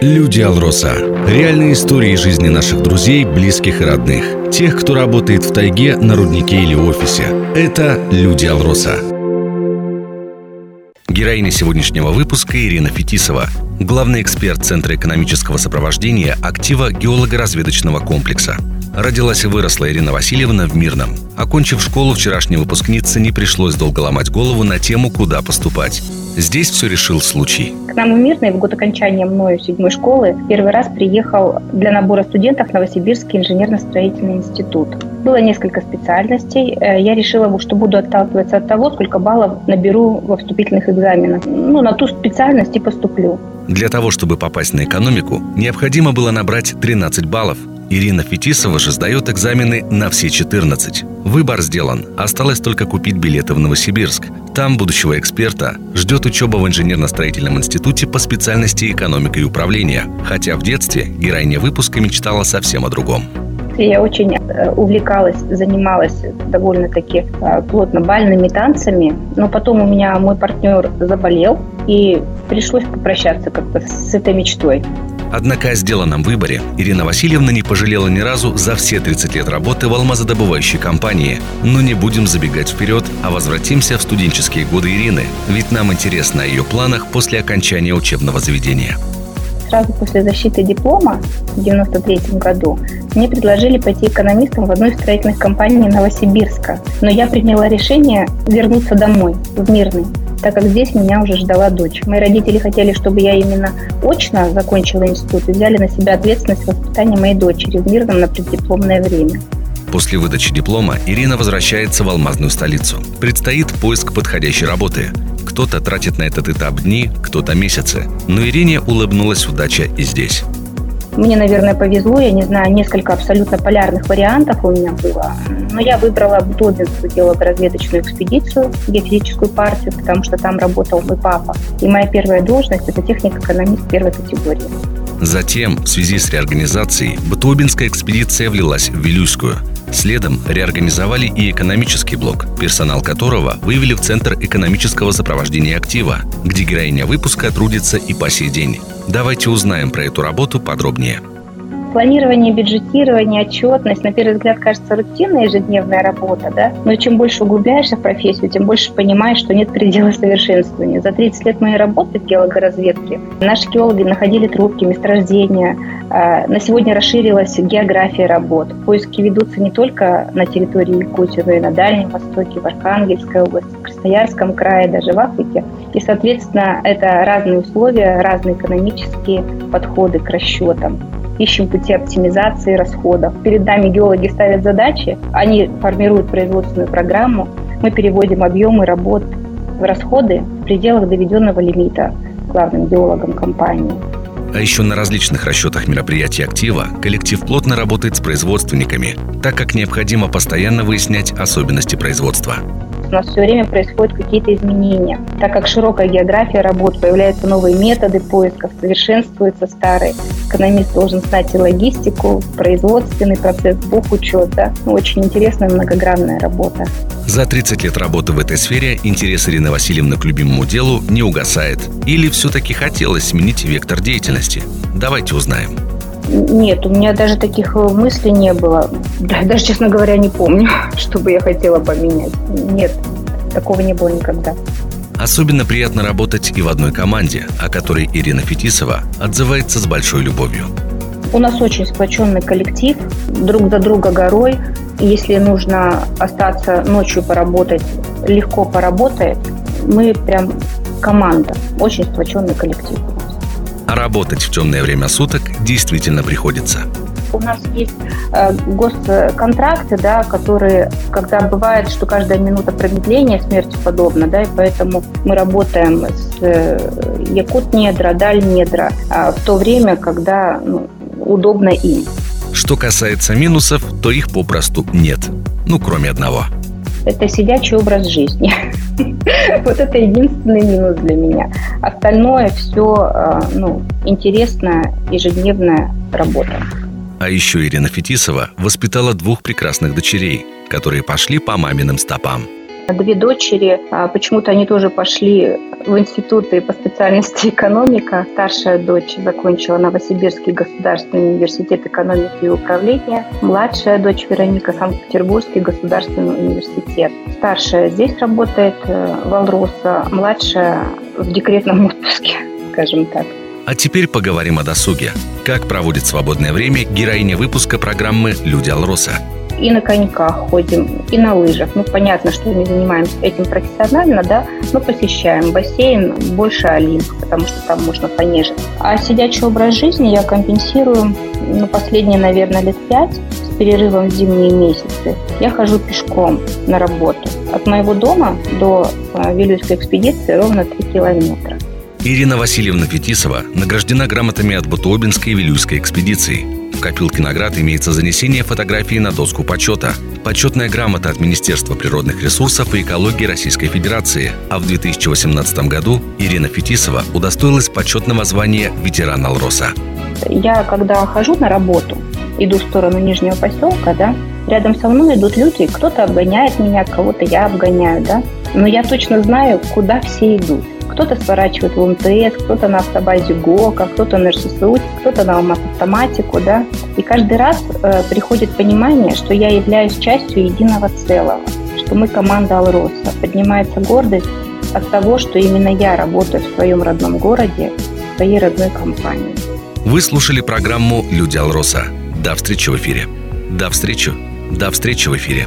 Люди Алроса. Реальные истории жизни наших друзей, близких и родных. Тех, кто работает в тайге, на руднике или офисе. Это Люди Алроса. Героиня сегодняшнего выпуска Ирина Фетисова, главный эксперт Центра экономического сопровождения актива геолого-разведочного комплекса. Родилась и выросла Ирина Васильевна в Мирном. Окончив школу, вчерашней выпускнице не пришлось долго ломать голову на тему, куда поступать. Здесь все решил случай. К нам в Мирный в год окончания мною седьмой школы первый раз приехал для набора студентов Новосибирский инженерно-строительный институт. Было несколько специальностей. Э, я решила, что буду отталкиваться от того, сколько баллов наберу во вступительных экзаменах. Ну, на ту специальность и поступлю. Для того, чтобы попасть на экономику, необходимо было набрать 13 баллов, Ирина Фетисова же сдает экзамены на все 14. Выбор сделан. Осталось только купить билеты в Новосибирск. Там будущего эксперта ждет учеба в инженерно-строительном институте по специальности экономика и управления. Хотя в детстве героиня выпуска мечтала совсем о другом. Я очень э, увлекалась, занималась довольно-таки э, плотно бальными танцами, но потом у меня мой партнер заболел, и пришлось попрощаться как-то с этой мечтой. Однако о сделанном выборе Ирина Васильевна не пожалела ни разу за все 30 лет работы в алмазодобывающей компании. Но не будем забегать вперед, а возвратимся в студенческие годы Ирины, ведь нам интересно о ее планах после окончания учебного заведения. Сразу после защиты диплома в 1993 году мне предложили пойти экономистом в одной из строительных компаний Новосибирска. Но я приняла решение вернуться домой, в Мирный так как здесь меня уже ждала дочь. Мои родители хотели, чтобы я именно очно закончила институт и взяли на себя ответственность воспитания моей дочери в мирном на преддипломное время. После выдачи диплома Ирина возвращается в алмазную столицу. Предстоит поиск подходящей работы. Кто-то тратит на этот этап дни, кто-то месяцы. Но Ирине улыбнулась удача и здесь. Мне, наверное, повезло, я не знаю, несколько абсолютно полярных вариантов у меня было. Но я выбрала Бутовинскую геолого-разведочную экспедицию, геофизическую партию, потому что там работал мой папа. И моя первая должность – это техник-экономист первой категории. Затем, в связи с реорганизацией, Бутуобинская экспедиция влилась в Вилюйскую. Следом реорганизовали и экономический блок, персонал которого вывели в Центр экономического сопровождения актива, где героиня выпуска трудится и по сей день. Давайте узнаем про эту работу подробнее. Планирование, бюджетирование, отчетность, на первый взгляд, кажется рутинная ежедневная работа, да? Но чем больше углубляешься в профессию, тем больше понимаешь, что нет предела совершенствования. За 30 лет моей работы в геологоразведке наши геологи находили трубки, месторождения. А, на сегодня расширилась география работ. Поиски ведутся не только на территории Якутии, но и на Дальнем Востоке, в Архангельской области, в Красноярском крае, даже в Африке. И, соответственно, это разные условия, разные экономические подходы к расчетам ищем пути оптимизации расходов. Перед нами геологи ставят задачи, они формируют производственную программу, мы переводим объемы работ в расходы в пределах доведенного лимита главным геологом компании. А еще на различных расчетах мероприятий актива коллектив плотно работает с производственниками, так как необходимо постоянно выяснять особенности производства у нас все время происходят какие-то изменения. Так как широкая география работ, появляются новые методы поисков, совершенствуются старые. Экономист должен знать и логистику, производственный процесс, бухучет. Да? Ну, очень интересная многогранная работа. За 30 лет работы в этой сфере интерес Ирины Васильевны к любимому делу не угасает. Или все-таки хотелось сменить вектор деятельности? Давайте узнаем. Нет, у меня даже таких э, мыслей не было. Даже, честно говоря, не помню, чтобы я хотела поменять. Нет, такого не было никогда. Особенно приятно работать и в одной команде, о которой Ирина Фетисова отзывается с большой любовью. У нас очень сплоченный коллектив, друг за друга горой. Если нужно остаться ночью поработать, легко поработает. Мы прям команда, очень сплоченный коллектив. А работать в темное время суток действительно приходится. У нас есть э, госконтракты, да, которые, когда бывает, что каждая минута промедления смерти подобна, да, и поэтому мы работаем с э, Якут-недра, Даль-недра э, в то время, когда ну, удобно им. Что касается минусов, то их попросту нет. Ну, кроме одного – это сидячий образ жизни. Вот это единственный минус для меня. Остальное все а, ну, интересная ежедневная работа. А еще Ирина Фетисова воспитала двух прекрасных дочерей, которые пошли по маминым стопам. Две дочери, а, почему-то они тоже пошли в институты по специальности экономика. Старшая дочь закончила Новосибирский государственный университет экономики и управления. Младшая дочь Вероника Санкт-Петербургский государственный университет. Старшая здесь работает э, в Алроса, младшая в декретном отпуске, скажем так. А теперь поговорим о досуге. Как проводит свободное время героиня выпуска программы «Люди Алроса» и на коньках ходим, и на лыжах. Ну, понятно, что не занимаемся этим профессионально, да, но посещаем бассейн, больше Олимп, потому что там можно понежить. А сидячий образ жизни я компенсирую, ну, последние, наверное, лет пять с перерывом в зимние месяцы. Я хожу пешком на работу. От моего дома до э, Вилюйской экспедиции ровно 3 километра. Ирина Васильевна Фетисова награждена грамотами от Бутуобинской и Вилюйской экспедиции. В копилке наград имеется занесение фотографии на доску почета, почетная грамота от Министерства природных ресурсов и экологии Российской Федерации, а в 2018 году Ирина Фетисова удостоилась почетного звания ветеран Алроса. Я, когда хожу на работу, иду в сторону Нижнего поселка, да, рядом со мной идут люди, кто-то обгоняет меня, кого-то я обгоняю, да, но я точно знаю, куда все идут. Кто-то сворачивает в МТС, кто-то на автобазе ГОКа, кто-то на РССУ, кто-то на автоматику, да. И каждый раз э, приходит понимание, что я являюсь частью единого целого, что мы команда Алроса. Поднимается гордость от того, что именно я работаю в своем родном городе, в своей родной компании. Вы слушали программу «Люди Алроса». До встречи в эфире. До встречи. До встречи в эфире.